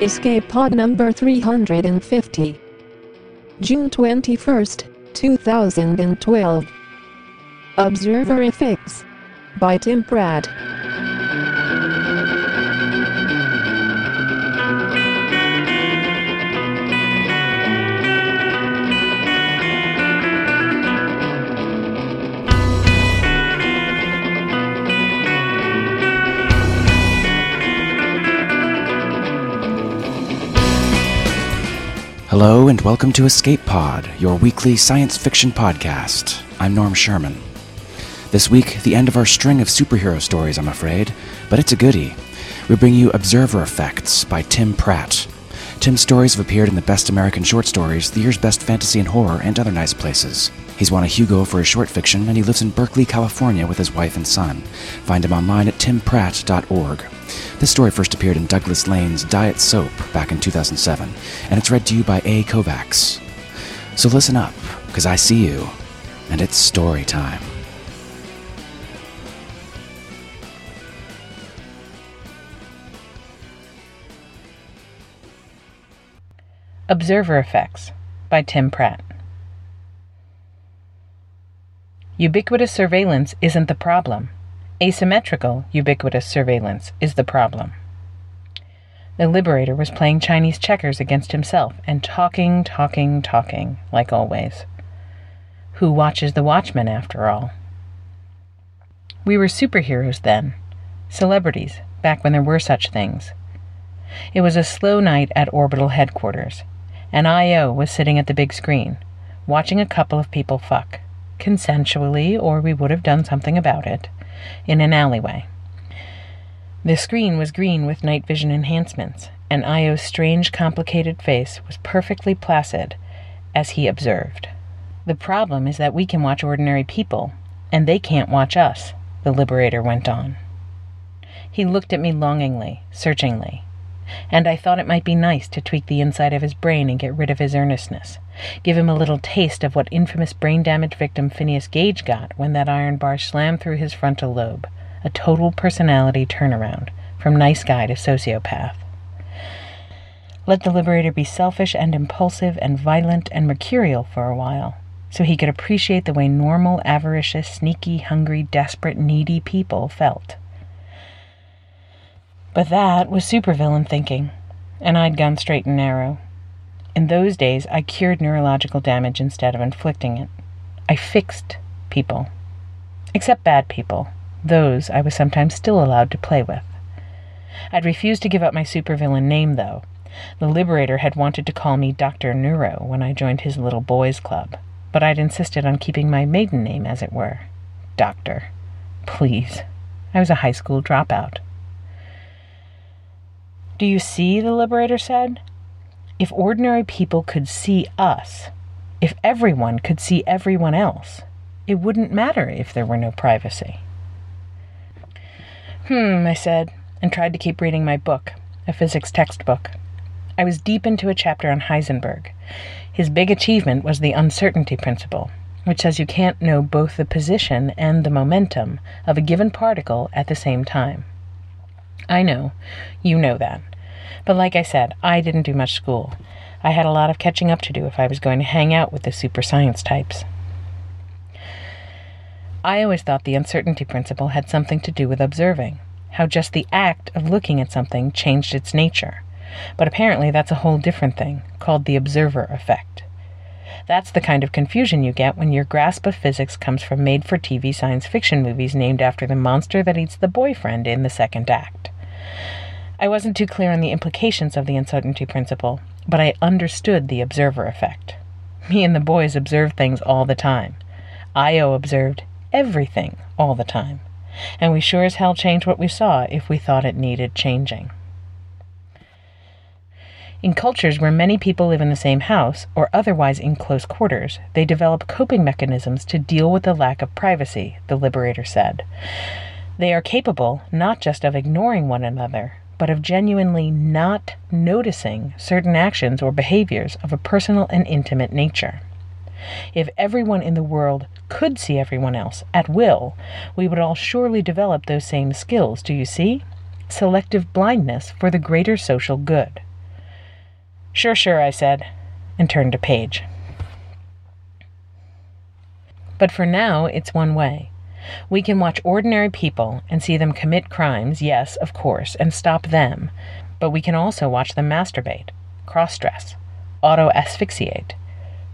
Escape Pod number 350. June 21st, 2012. Observer Effects. By Tim Pratt. Hello and welcome to Escape Pod, your weekly science fiction podcast. I'm Norm Sherman. This week, the end of our string of superhero stories, I'm afraid, but it's a goodie. We bring you Observer Effects by Tim Pratt. Tim's stories have appeared in the Best American Short Stories, the year's Best Fantasy and Horror, and other nice places. He's won a Hugo for his short fiction, and he lives in Berkeley, California with his wife and son. Find him online at timpratt.org. This story first appeared in Douglas Lain's Diet Soap back in 2007, and it's read to you by A. Kovacs. So listen up, because I see you, and it's story time. Observer Effects by Tim Pratt. Ubiquitous surveillance isn't the problem. Asymmetrical, ubiquitous surveillance is the problem. The Liberator was playing Chinese checkers against himself and talking, talking, talking, like always. Who watches the Watchmen, after all? We were superheroes then, celebrities, back when there were such things. It was a slow night at orbital headquarters, and Io was sitting at the big screen, watching a couple of people fuck, consensually, or we would have done something about it in an alleyway. The screen was green with night vision enhancements, and Io's strange, complicated face was perfectly placid as he observed. The problem is that we can watch ordinary people, and they can't watch us, the Liberator went on. He looked at me longingly, searchingly, and I thought it might be nice to tweak the inside of his brain and get rid of his earnestness, give him a little taste of what infamous brain damage victim Phineas Gage got when that iron bar slammed through his frontal lobe, a total personality turnaround from nice guy to sociopath. Let the liberator be selfish and impulsive and violent and mercurial for a while, so he could appreciate the way normal, avaricious, sneaky, hungry, desperate, needy people felt. But that was supervillain thinking, and I'd gone straight and narrow. In those days, I cured neurological damage instead of inflicting it. I fixed people. Except bad people. Those I was sometimes still allowed to play with. I'd refused to give up my supervillain name, though. The Liberator had wanted to call me Dr. Neuro when I joined his little boys' club, but I'd insisted on keeping my maiden name, as it were. Doctor. Please. I was a high school dropout. Do you see? the Liberator said. If ordinary people could see us, if everyone could see everyone else, it wouldn't matter if there were no privacy. Hmm, I said, and tried to keep reading my book, a physics textbook. I was deep into a chapter on Heisenberg. His big achievement was the uncertainty principle, which says you can't know both the position and the momentum of a given particle at the same time. I know, you know that. But like I said, I didn't do much school. I had a lot of catching up to do if I was going to hang out with the super science types. I always thought the uncertainty principle had something to do with observing, how just the act of looking at something changed its nature. But apparently that's a whole different thing, called the observer effect. That's the kind of confusion you get when your grasp of physics comes from made for TV science fiction movies named after the monster that eats the boyfriend in the second act. I wasn't too clear on the implications of the uncertainty principle, but I understood the observer effect. Me and the boys observed things all the time. Io observed everything all the time. And we sure as hell changed what we saw if we thought it needed changing. In cultures where many people live in the same house or otherwise in close quarters, they develop coping mechanisms to deal with the lack of privacy, the Liberator said. They are capable not just of ignoring one another, but of genuinely not noticing certain actions or behaviors of a personal and intimate nature. If everyone in the world could see everyone else at will, we would all surely develop those same skills, do you see? Selective blindness for the greater social good. Sure, sure, I said, and turned to Paige. But for now, it's one way. We can watch ordinary people and see them commit crimes, yes, of course, and stop them. But we can also watch them masturbate, cross dress, auto asphyxiate,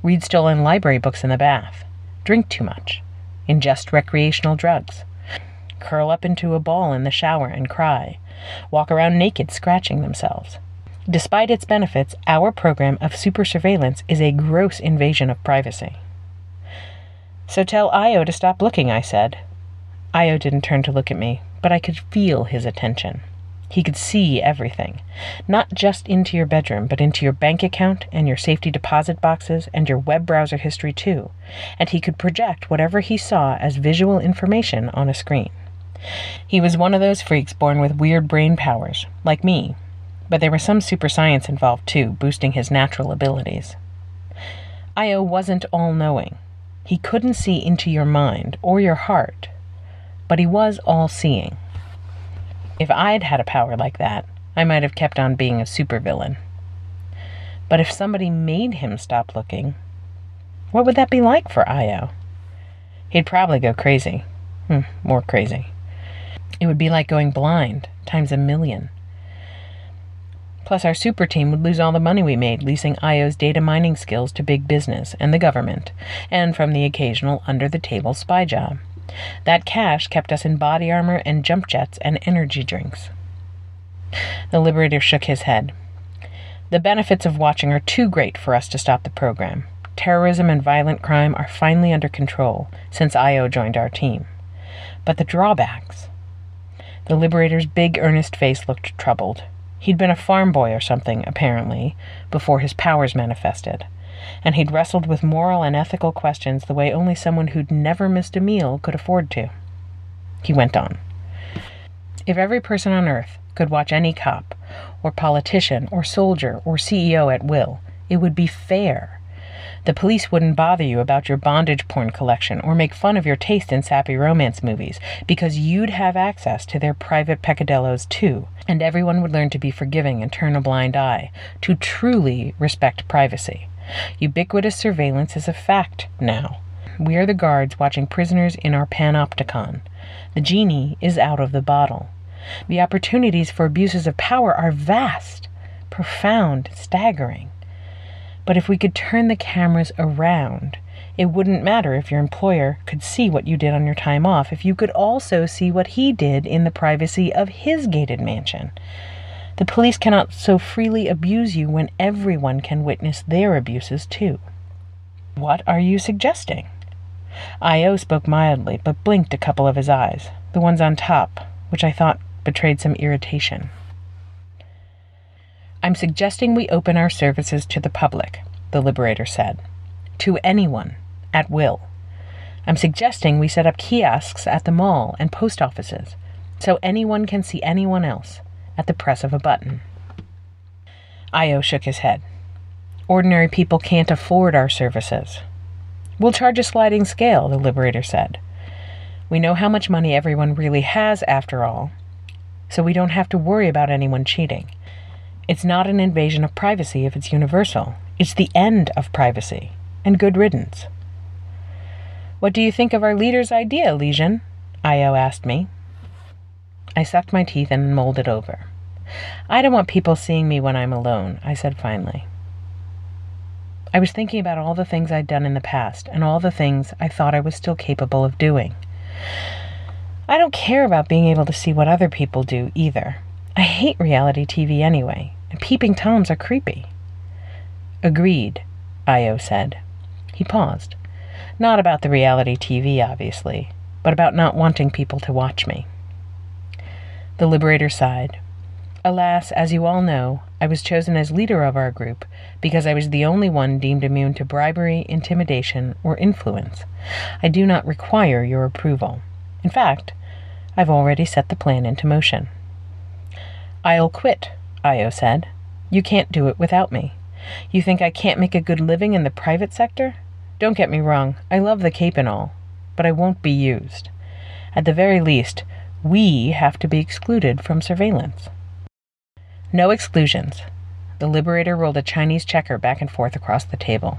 read stolen library books in the bath, drink too much, ingest recreational drugs, curl up into a ball in the shower and cry, walk around naked scratching themselves. Despite its benefits, our program of super surveillance is a gross invasion of privacy. So tell Io to stop looking, I said. Io didn't turn to look at me, but I could feel his attention. He could see everything, not just into your bedroom, but into your bank account and your safety deposit boxes and your web browser history too, and he could project whatever he saw as visual information on a screen. He was one of those freaks born with weird brain powers, like me, but there was some super science involved too, boosting his natural abilities. Io wasn't all knowing. He couldn't see into your mind or your heart, but he was all seeing. If I'd had a power like that, I might have kept on being a supervillain. But if somebody made him stop looking, what would that be like for Io? He'd probably go crazy. Hmm, more crazy. It would be like going blind, times a million. Plus, our super team would lose all the money we made leasing Io's data mining skills to big business and the government, and from the occasional under the table spy job. That cash kept us in body armor and jump jets and energy drinks. The Liberator shook his head. The benefits of watching are too great for us to stop the program. Terrorism and violent crime are finally under control since IO joined our team. But the drawbacks. The Liberator's big, earnest face looked troubled. He'd been a farm boy or something, apparently, before his powers manifested, and he'd wrestled with moral and ethical questions the way only someone who'd never missed a meal could afford to. He went on. If every person on earth could watch any cop, or politician, or soldier, or CEO at will, it would be fair. The police wouldn't bother you about your bondage porn collection or make fun of your taste in sappy romance movies because you'd have access to their private peccadillos too, and everyone would learn to be forgiving and turn a blind eye, to truly respect privacy. Ubiquitous surveillance is a fact now. We are the guards watching prisoners in our panopticon. The genie is out of the bottle. The opportunities for abuses of power are vast, profound, staggering. But if we could turn the cameras around, it wouldn't matter if your employer could see what you did on your time off, if you could also see what he did in the privacy of his gated mansion. The police cannot so freely abuse you when everyone can witness their abuses too. What are you suggesting? Io spoke mildly, but blinked a couple of his eyes, the ones on top, which I thought betrayed some irritation. I'm suggesting we open our services to the public, the Liberator said. To anyone, at will. I'm suggesting we set up kiosks at the mall and post offices so anyone can see anyone else at the press of a button. Io shook his head. Ordinary people can't afford our services. We'll charge a sliding scale, the Liberator said. We know how much money everyone really has, after all, so we don't have to worry about anyone cheating. It's not an invasion of privacy if it's universal. It's the end of privacy. And good riddance. What do you think of our leader's idea, Legion? Io asked me. I sucked my teeth and mulled it over. I don't want people seeing me when I'm alone, I said finally. I was thinking about all the things I'd done in the past and all the things I thought I was still capable of doing. I don't care about being able to see what other people do either. I hate reality TV anyway peeping toms are creepy. Agreed, Io said. He paused. Not about the reality TV, obviously, but about not wanting people to watch me. The Liberator sighed. Alas, as you all know, I was chosen as leader of our group because I was the only one deemed immune to bribery, intimidation, or influence. I do not require your approval. In fact, I've already set the plan into motion. I'll quit Io said. You can't do it without me. You think I can't make a good living in the private sector? Don't get me wrong, I love the cape and all, but I won't be used. At the very least, we have to be excluded from surveillance. No exclusions. the Liberator rolled a Chinese checker back and forth across the table.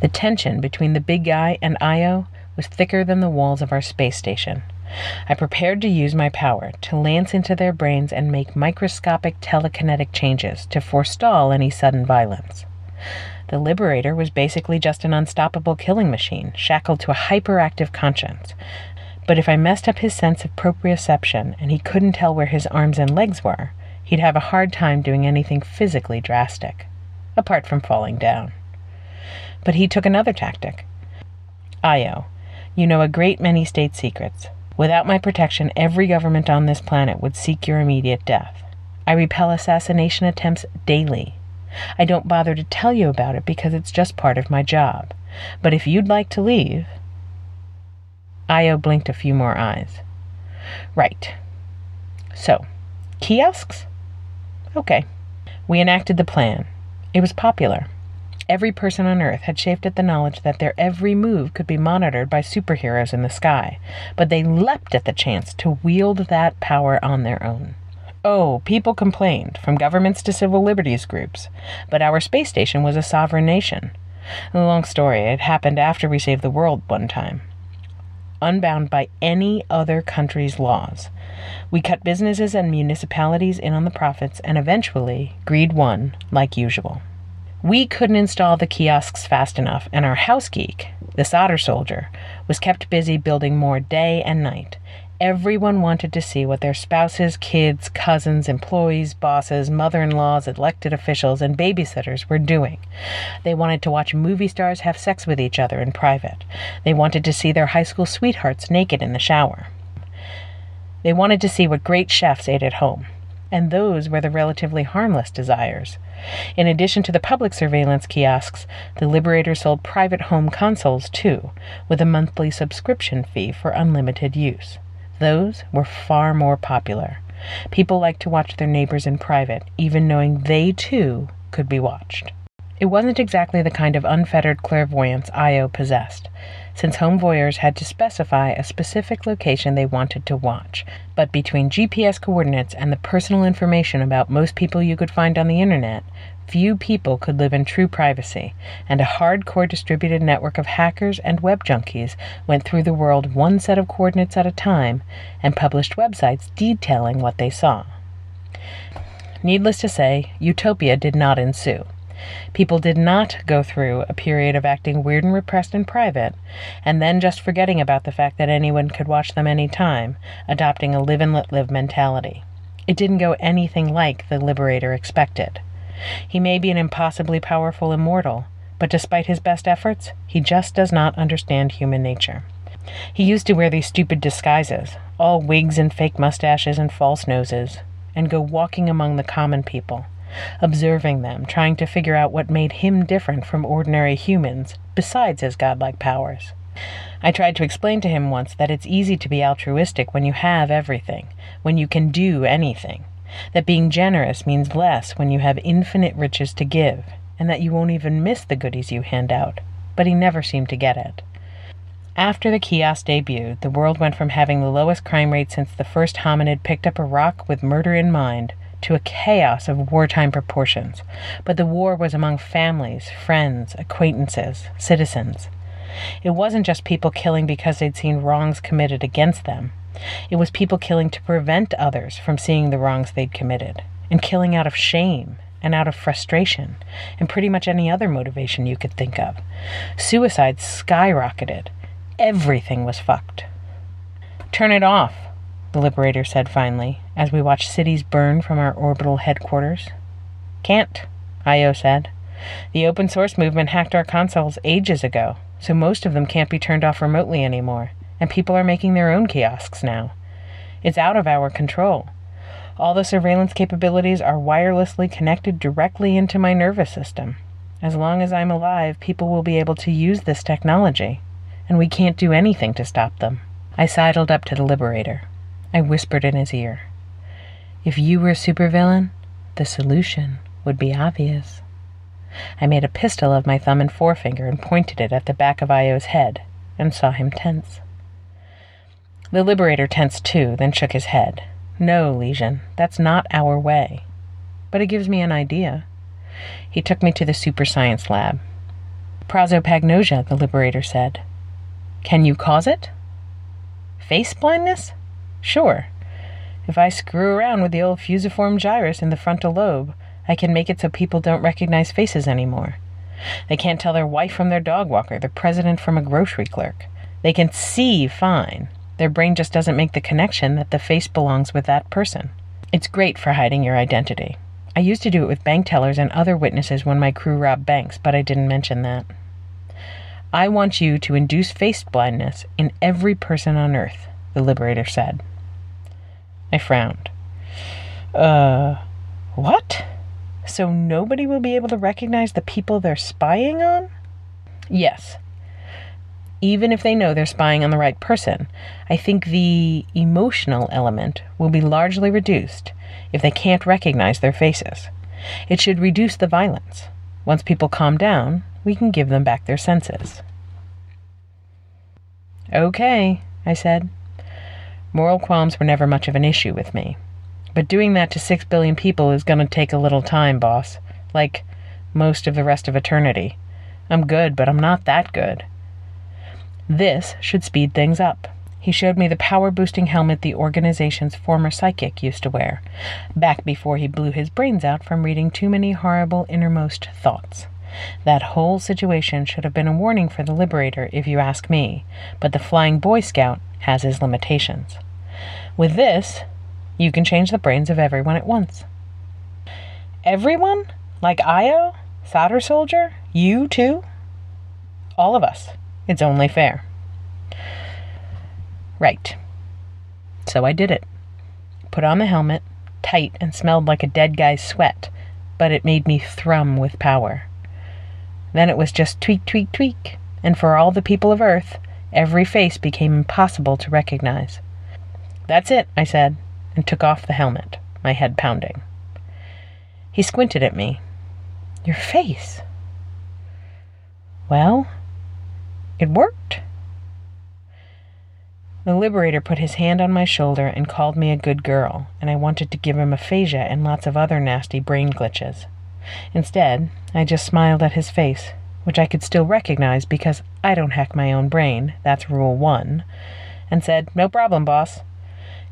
The tension between the big guy and Io was thicker than the walls of our space station. I prepared to use my power to lance into their brains and make microscopic telekinetic changes to forestall any sudden violence. The Liberator was basically just an unstoppable killing machine, shackled to a hyperactive conscience. But if I messed up his sense of proprioception and he couldn't tell where his arms and legs were, he'd have a hard time doing anything physically drastic, apart from falling down. But he took another tactic. Io, you know a great many state secrets. Without my protection, every government on this planet would seek your immediate death. I repel assassination attempts daily. I don't bother to tell you about it because it's just part of my job. But if you'd like to leave. Io blinked a few more eyes. Right. So, kiosks? Okay. We enacted the plan. It was popular. Every person on Earth had chafed at the knowledge that their every move could be monitored by superheroes in the sky, but they leapt at the chance to wield that power on their own. Oh, people complained, from governments to civil liberties groups, but our space station was a sovereign nation. A long story, it happened after we saved the world one time. Unbound by any other country's laws. We cut businesses and municipalities in on the profits, and eventually, greed won, like usual. We couldn't install the kiosks fast enough, and our house geek, the solder soldier, was kept busy building more day and night. Everyone wanted to see what their spouses, kids, cousins, employees, bosses, mother in laws, elected officials, and babysitters were doing. They wanted to watch movie stars have sex with each other in private. They wanted to see their high school sweethearts naked in the shower. They wanted to see what great chefs ate at home. And those were the relatively harmless desires. In addition to the public surveillance kiosks, the Liberator sold private home consoles too, with a monthly subscription fee for unlimited use. Those were far more popular. People liked to watch their neighbors in private, even knowing they too could be watched. It wasn't exactly the kind of unfettered clairvoyance Io possessed, since home voyeurs had to specify a specific location they wanted to watch. But between GPS coordinates and the personal information about most people you could find on the internet, few people could live in true privacy, and a hardcore distributed network of hackers and web junkies went through the world one set of coordinates at a time and published websites detailing what they saw. Needless to say, utopia did not ensue. People did not go through a period of acting weird and repressed in private, and then just forgetting about the fact that anyone could watch them any time, adopting a live and let live mentality. It didn't go anything like the Liberator expected. He may be an impossibly powerful immortal, but despite his best efforts, he just does not understand human nature. He used to wear these stupid disguises, all wigs and fake mustaches and false noses, and go walking among the common people, observing them, trying to figure out what made him different from ordinary humans, besides his godlike powers. I tried to explain to him once that it's easy to be altruistic when you have everything, when you can do anything, that being generous means less when you have infinite riches to give, and that you won't even miss the goodies you hand out. But he never seemed to get it. After the kiosk debuted, the world went from having the lowest crime rate since the first hominid picked up a rock with murder in mind to a chaos of wartime proportions. But the war was among families, friends, acquaintances, citizens. It wasn't just people killing because they'd seen wrongs committed against them. It was people killing to prevent others from seeing the wrongs they'd committed, and killing out of shame and out of frustration, and pretty much any other motivation you could think of. Suicide skyrocketed. Everything was fucked. Turn it off, the Liberator said finally, as we watched cities burn from our orbital headquarters. Can't, Io said. The open source movement hacked our consoles ages ago, so most of them can't be turned off remotely anymore, and people are making their own kiosks now. It's out of our control. All the surveillance capabilities are wirelessly connected directly into my nervous system. As long as I'm alive, people will be able to use this technology, and we can't do anything to stop them. I sidled up to the Liberator. I whispered in his ear. If you were a supervillain, the solution would be obvious. I made a pistol of my thumb and forefinger and pointed it at the back of Io's head and saw him tense. The Liberator tensed too, then shook his head. No, Legion, that's not our way. But it gives me an idea. He took me to the super science lab. Prosopagnosia, the Liberator said. Can you cause it? Face blindness? Sure. If I screw around with the old fusiform gyrus in the frontal lobe, I can make it so people don't recognize faces anymore. They can't tell their wife from their dog walker, the president from a grocery clerk. They can see fine. Their brain just doesn't make the connection that the face belongs with that person. It's great for hiding your identity. I used to do it with bank tellers and other witnesses when my crew robbed banks, but I didn't mention that. I want you to induce face blindness in every person on earth, the Liberator said. I frowned. Uh, what? So nobody will be able to recognize the people they're spying on? Yes. Even if they know they're spying on the right person, I think the emotional element will be largely reduced if they can't recognize their faces. It should reduce the violence. Once people calm down, we can give them back their senses. Okay, I said. Moral qualms were never much of an issue with me. But doing that to six billion people is going to take a little time, boss. Like most of the rest of eternity. I'm good, but I'm not that good. This should speed things up. He showed me the power boosting helmet the organization's former psychic used to wear, back before he blew his brains out from reading too many horrible innermost thoughts. That whole situation should have been a warning for the Liberator, if you ask me, but the Flying Boy Scout has his limitations. With this, you can change the brains of everyone at once. Everyone? Like Io? Solder Soldier? You too? All of us. It's only fair. Right. So I did it. Put on the helmet, tight and smelled like a dead guy's sweat, but it made me thrum with power. Then it was just tweak, tweak, tweak, and for all the people of Earth, every face became impossible to recognize. That's it, I said and took off the helmet, my head pounding. He squinted at me. Your face. Well, it worked. The Liberator put his hand on my shoulder and called me a good girl, and I wanted to give him aphasia and lots of other nasty brain glitches. Instead, I just smiled at his face, which I could still recognize because I don't hack my own brain, that's rule one, and said, No problem, boss.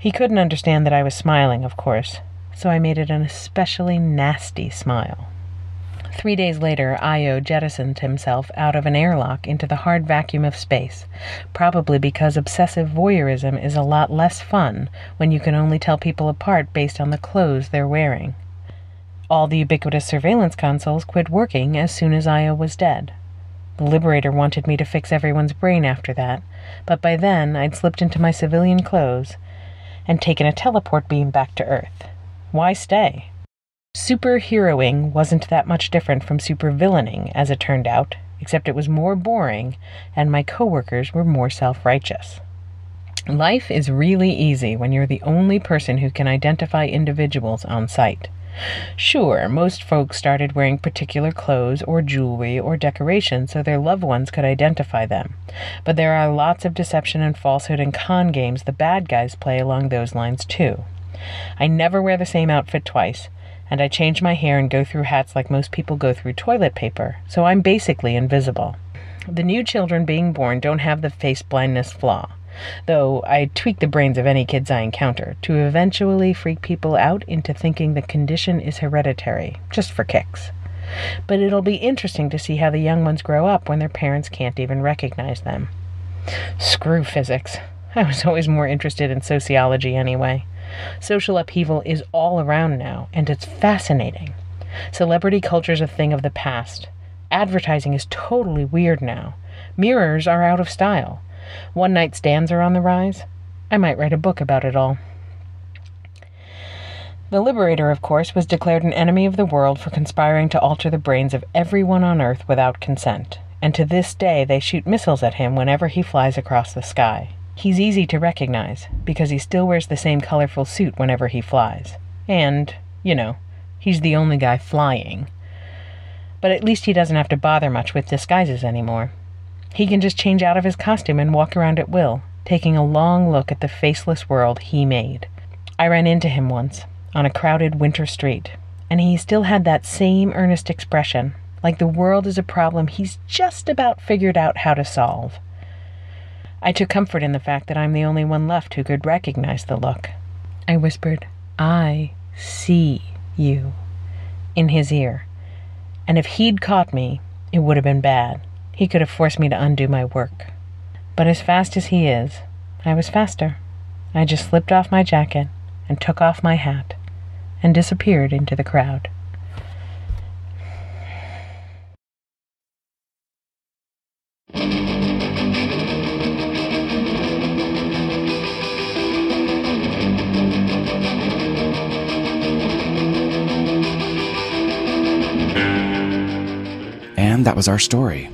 He couldn't understand that I was smiling, of course, so I made it an especially nasty smile. Three days later, Io jettisoned himself out of an airlock into the hard vacuum of space, probably because obsessive voyeurism is a lot less fun when you can only tell people apart based on the clothes they're wearing. All the ubiquitous surveillance consoles quit working as soon as Io was dead. The Liberator wanted me to fix everyone's brain after that, but by then I'd slipped into my civilian clothes and taken a teleport beam back to Earth. Why stay? Superheroing wasn't that much different from supervillaining, as it turned out, except it was more boring and my coworkers were more self righteous. Life is really easy when you're the only person who can identify individuals on sight. Sure, most folks started wearing particular clothes or jewelry or decorations so their loved ones could identify them. But there are lots of deception and falsehood and con games the bad guys play along those lines too. I never wear the same outfit twice, and I change my hair and go through hats like most people go through toilet paper, so I'm basically invisible. The new children being born don't have the face blindness flaw though I tweak the brains of any kids I encounter to eventually freak people out into thinking the condition is hereditary, just for kicks. But it'll be interesting to see how the young ones grow up when their parents can't even recognize them. Screw physics. I was always more interested in sociology anyway. Social upheaval is all around now, and it's fascinating. Celebrity culture's a thing of the past. Advertising is totally weird now. Mirrors are out of style. One night stands are on the rise. I might write a book about it all. The Liberator, of course, was declared an enemy of the world for conspiring to alter the brains of everyone on Earth without consent, and to this day they shoot missiles at him whenever he flies across the sky. He's easy to recognize, because he still wears the same colorful suit whenever he flies. And, you know, he's the only guy flying. But at least he doesn't have to bother much with disguises anymore. He can just change out of his costume and walk around at will, taking a long look at the faceless world he made. I ran into him once, on a crowded winter street, and he still had that same earnest expression, like the world is a problem he's just about figured out how to solve. I took comfort in the fact that I'm the only one left who could recognize the look. I whispered, I see you, in his ear, and if he'd caught me, it would have been bad. He could have forced me to undo my work. But as fast as he is, I was faster. I just slipped off my jacket and took off my hat and disappeared into the crowd. And that was our story.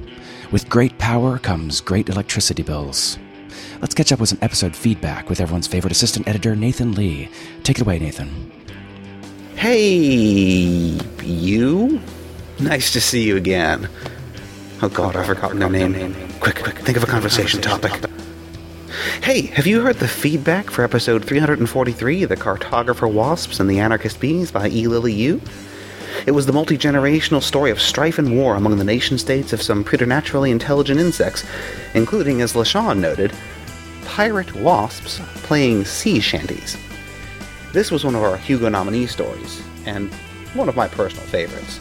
With great power comes great electricity bills. Let's catch up with some episode feedback with everyone's favorite assistant editor, Nathan Lee. Take it away, Nathan. Hey, you? Nice to see you again. Oh god, I've forgotten their name. name. Quick, quick, think of a conversation topic. Hey, have you heard the feedback for episode 343, The Cartographer Wasps and the Anarchist Bees by E. Lily Yu? It was the multi generational story of strife and war among the nation states of some preternaturally intelligent insects, including, as LaShawn noted, pirate wasps playing sea shanties. This was one of our Hugo nominee stories, and one of my personal favorites.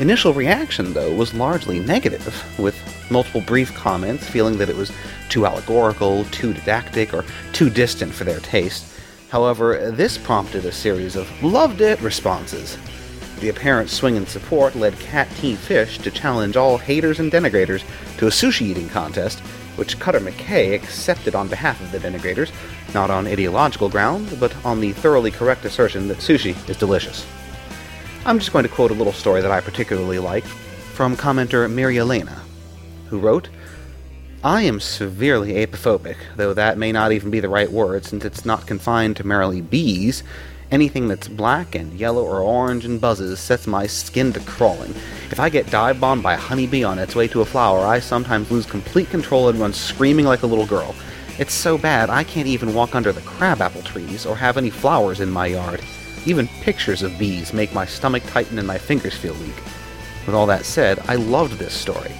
Initial reaction, though, was largely negative, with multiple brief comments feeling that it was too allegorical, too didactic, or too distant for their taste. However, this prompted a series of loved it responses. The apparent swing in support led Cat T. Fish to challenge all haters and denigrators to a sushi eating contest, which Cutter McKay accepted on behalf of the denigrators, not on ideological grounds, but on the thoroughly correct assertion that sushi is delicious. I'm just going to quote a little story that I particularly liked from commenter Mary Elena, who wrote, I am severely apiphobic, though that may not even be the right word since it's not confined to merely bees. Anything that's black and yellow or orange and buzzes sets my skin to crawling. If I get dive bombed by a honeybee on its way to a flower, I sometimes lose complete control and run screaming like a little girl. It's so bad I can't even walk under the crabapple trees or have any flowers in my yard. Even pictures of bees make my stomach tighten and my fingers feel weak. With all that said, I loved this story.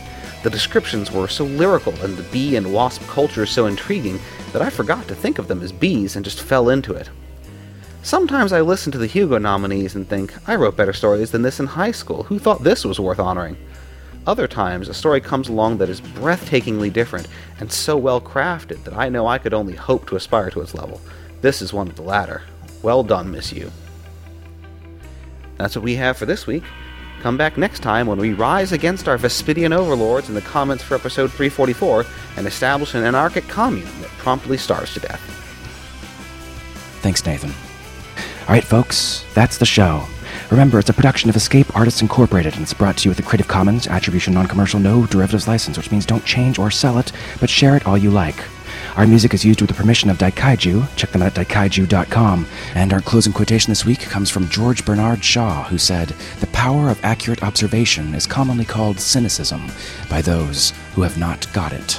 The descriptions were so lyrical and the bee and wasp culture so intriguing that I forgot to think of them as bees and just fell into it. Sometimes I listen to the Hugo nominees and think, I wrote better stories than this in high school. Who thought this was worth honoring? Other times, a story comes along that is breathtakingly different and so well crafted that I know I could only hope to aspire to its level. This is one of the latter. Well done, Miss Yu. That's what we have for this week. Come back next time when we rise against our Vespidian overlords in the comments for episode 344 and establish an anarchic commune that promptly starves to death. Thanks, Nathan. All right, folks, that's the show. Remember, it's a production of Escape Artists Incorporated, and it's brought to you with a Creative Commons Attribution Non Commercial No Derivatives license, which means don't change or sell it, but share it all you like. Our music is used with the permission of Daikaiju. Check them out at daikaiju.com. And our closing quotation this week comes from George Bernard Shaw, who said, The power of accurate observation is commonly called cynicism by those who have not got it.